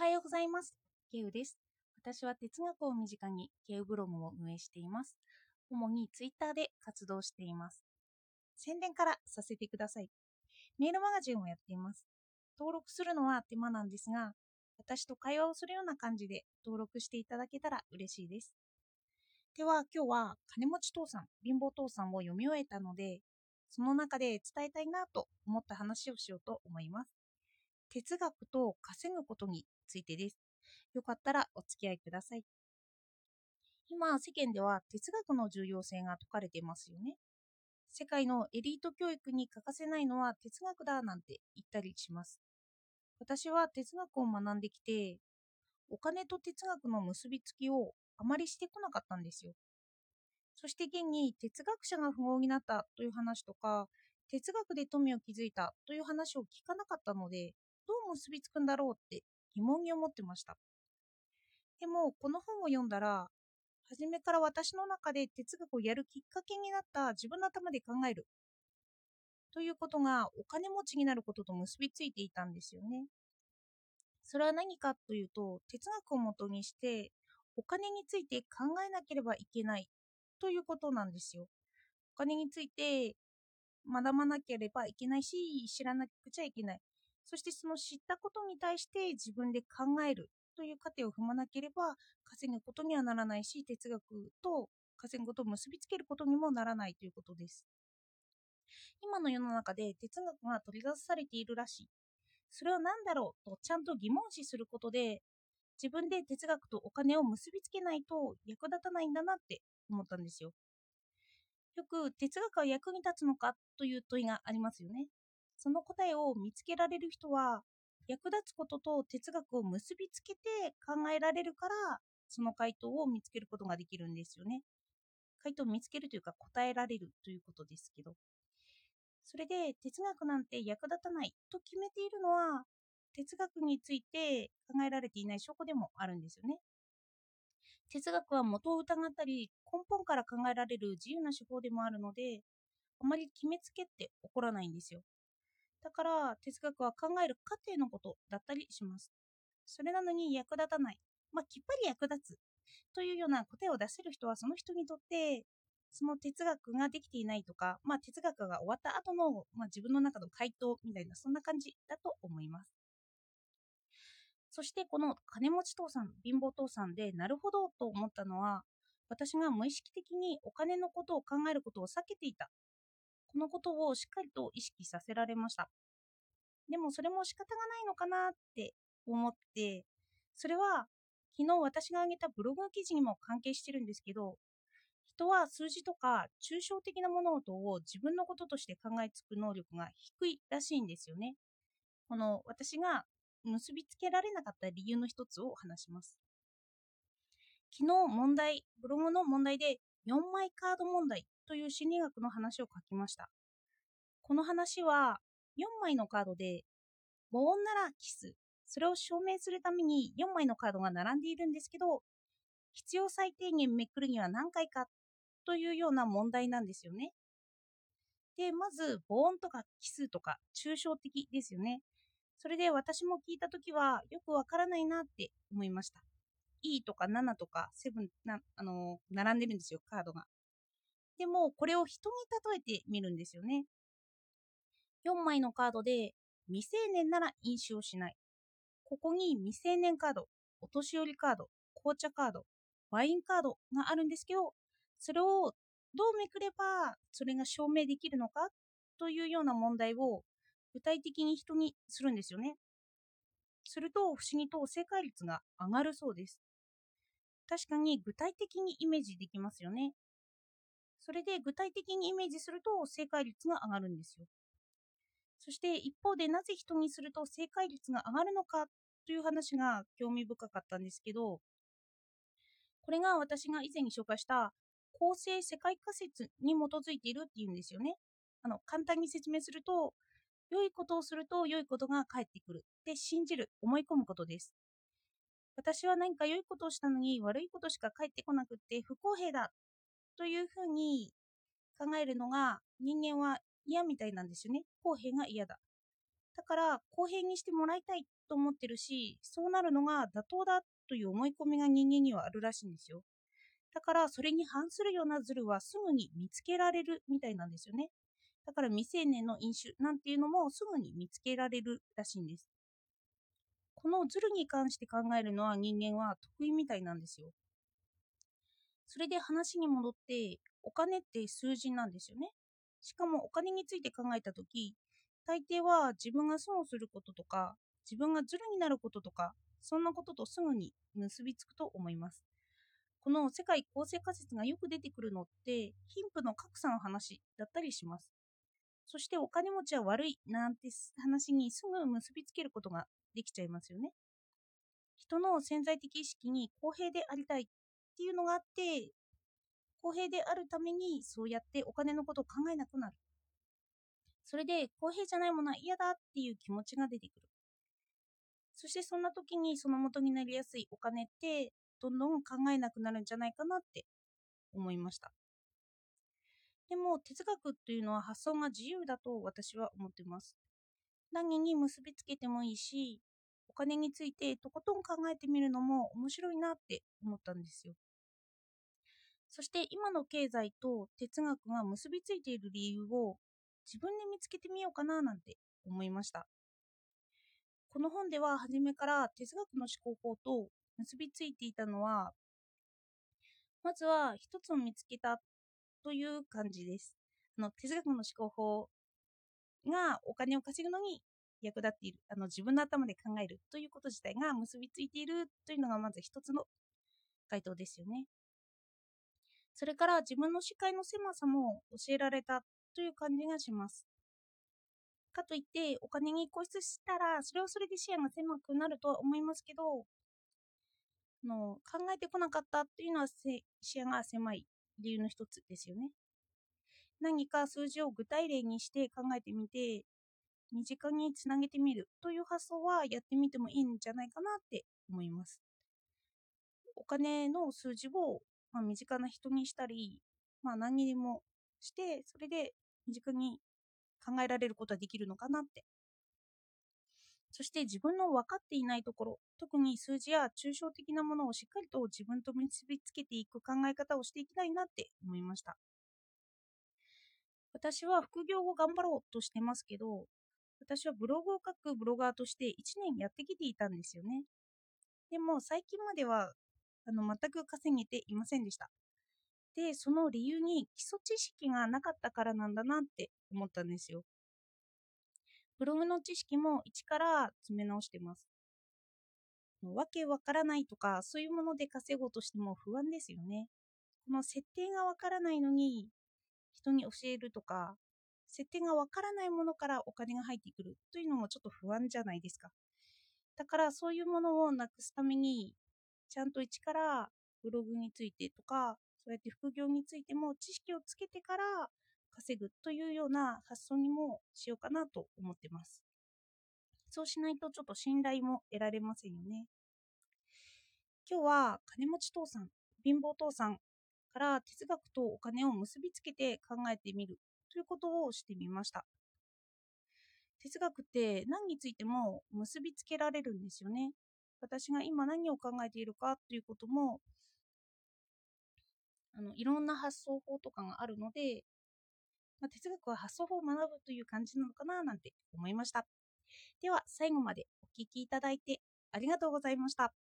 はようございます。ケウです。私は哲学を身近にケウブログを運営しています。主にツイッターで活動しています。宣伝からさせてください。メールマガジンをやっています。登録するのは手間なんですが、私と会話をするような感じで登録していただけたら嬉しいです。では今日は金持ち父さん、貧乏父さんを読み終えたので、その中で伝えたいなと思った話をしようと思います。哲学と稼ぐことについてです。よかったらお付き合いください。今、世間では哲学の重要性が説かれていますよね。世界のエリート教育に欠かせないのは哲学だなんて言ったりします。私は哲学を学んできて、お金と哲学の結びつきをあまりしてこなかったんですよ。そして現に哲学者が富豪になったという話とか、哲学で富を築いたという話を聞かなかったので、結びつくんだろうって疑問に思ってました。でも、この本を読んだら、初めから私の中で哲学をやるきっかけになった自分の頭で考えるということがお金持ちになることと結びついていたんですよね。それは何かというと、哲学をもとにしてお金について考えなければいけないということなんですよ。お金について学ばなければいけないし、知らなくちゃいけない。そしてその知ったことに対して自分で考えるという過程を踏まなければ稼ぐことにはならないし哲学と稼ぐことを結びつけることにもならないということです。今の世の中で哲学が取り出されているらしい。それは何だろうとちゃんと疑問視することで自分で哲学とお金を結びつけないと役立たないんだなって思ったんですよ。よく哲学は役に立つのかという問いがありますよね。その答えを見つけられる人は役立つことと哲学を結びつけて考えられるからその回答を見つけることができるんですよね。回答を見つけるというか答えられるということですけど。それで哲学なんて役立たないと決めているのは哲学について考えられていない証拠でもあるんですよね。哲学は元を疑ったり根本から考えられる自由な手法でもあるのであまり決めつけって起こらないんですよ。だから哲学は考える過程のことだったりします。それなのに役立たない。まあ、きっぱり役立つというような答えを出せる人はその人にとってその哲学ができていないとか、まあ、哲学が終わった後の、まあ、自分の中の回答みたいなそんな感じだと思います。そしてこの金持ち父さん、貧乏父さんでなるほどと思ったのは私が無意識的にお金のことを考えることを避けていたこのことをしっかりと意識させられました。でもそれも仕方がないのかなって思って、それは昨日私が挙げたブログ記事にも関係してるんですけど、人は数字とか抽象的な物事を自分のこととして考えつく能力が低いらしいんですよね。この私が結びつけられなかった理由の一つを話します。昨日問題、ブログの問題で4枚カード問題という心理学の話を書きました。この話は4枚のカードで、母音ならキス、それを証明するために4枚のカードが並んでいるんですけど、必要最低限めくるには何回かというような問題なんですよね。で、まず母音とか奇数とか抽象的ですよね。それで私も聞いたときはよくわからないなって思いました。E とか7とか7、あのー、並んでるんですよ、カードが。でも、これを人に例えてみるんですよね。4枚のカードで、未成年なら飲酒をしない。ここに未成年カード、お年寄りカード、紅茶カード、ワインカードがあるんですけど、それをどうめくればそれが証明できるのかというような問題を具体的に人にするんですよね。すると不思議と正解率が上がるそうです。確かに具体的にイメージできますよね。それで具体的にイメージすると正解率が上がるんですよ。そして一方でなぜ人にすると正解率が上がるのかという話が興味深かったんですけど、これが私が以前に紹介した公正世界仮説に基づいているっていうんですよね。あの簡単に説明すると、良いことをすると良いことが返ってくるって信じる、思い込むことです。私は何か良いことをしたのに悪いことしか返ってこなくって不公平だというふうに考えるのが人間は嫌みたいなんですよね。公平が嫌だ。だから公平にしてもらいたいと思ってるし、そうなるのが妥当だという思い込みが人間にはあるらしいんですよ。だからそれに反するようなズルはすぐに見つけられるみたいなんですよね。だから未成年の飲酒なんていうのもすぐに見つけられるらしいんです。このズルに関して考えるのは人間は得意みたいなんですよ。それで話に戻って、お金って数字なんですよね。しかもお金について考えたとき、大抵は自分が損をすることとか、自分がズルになることとか、そんなこととすぐに結びつくと思います。この世界構成仮説がよく出てくるのって、貧富の格差の話だったりします。そしてお金持ちは悪いなんて話にすぐ結びつけることができちゃいますよね。人の潜在的意識に公平でありたいていうのがあって、公平であるためにそうやってお金のことを考えなくなる。それで公平じゃないものは嫌だっていう気持ちが出てくる。そしてそんな時にその元になりやすいお金ってどんどん考えなくなるんじゃないかなって思いました。でも哲学というのは発想が自由だと私は思ってます。何に結びつけてもいいし、お金についてとことん考えてみるのも面白いなって思ったんですよ。そして今の経済と哲学が結びついている理由を自分で見つけてみようかななんて思いました。この本では初めから哲学の思考法と結びついていたのは、まずは一つを見つけたという感じです。あの哲学の思考法がお金を稼ぐのに役立っているあの自分の頭で考えるということ自体が結びついているというのがまず一つの回答ですよね。それから自分の視界の狭さも教えられたという感じがします。かといってお金に固執したらそれはそれで視野が狭くなるとは思いますけどの考えてこなかったというのは視野が狭い理由の一つですよね。何か数字を具体例にして考えてみて身近につなげてみるという発想はやってみてもいいんじゃないかなって思います。お金の数字をまあ、身近な人にしたり、まあ、何にでもしてそれで身近に考えられることはできるのかなって。そして自分の分かっていないところ特に数字や抽象的なものをしっかりと自分と結びつけていく考え方をしていきたいなって思いました。私は副業を頑張ろうとしてますけど私はブログを書くブロガーとして1年やってきていたんですよね。でも最近まではあの全く稼げていませんでした。で、その理由に基礎知識がなかったからなんだなって思ったんですよ。ブログの知識も一から詰め直してます。わけわからないとか、そういうもので稼ごうとしても不安ですよね。この設定がわからないのに人に教えるとか、設定がわからないものからお金が入ってくるというのもちょっと不安じゃないですか。だからそういうものをなくすためにちゃんと一からブログについてとか、そうやって副業についても知識をつけてから稼ぐというような発想にもしようかなと思ってます。そうしないとちょっと信頼も得られませんよね。今日は金持ち父さん、貧乏父さんから哲学とお金を結びつけて考えてみるということをしてみました。哲学って何についても結びつけられるんですよね。私が今何を考えているかということもあのいろんな発想法とかがあるので、まあ、哲学は発想法を学ぶという感じなのかななんて思いました。では最後までお聴きいただいてありがとうございました。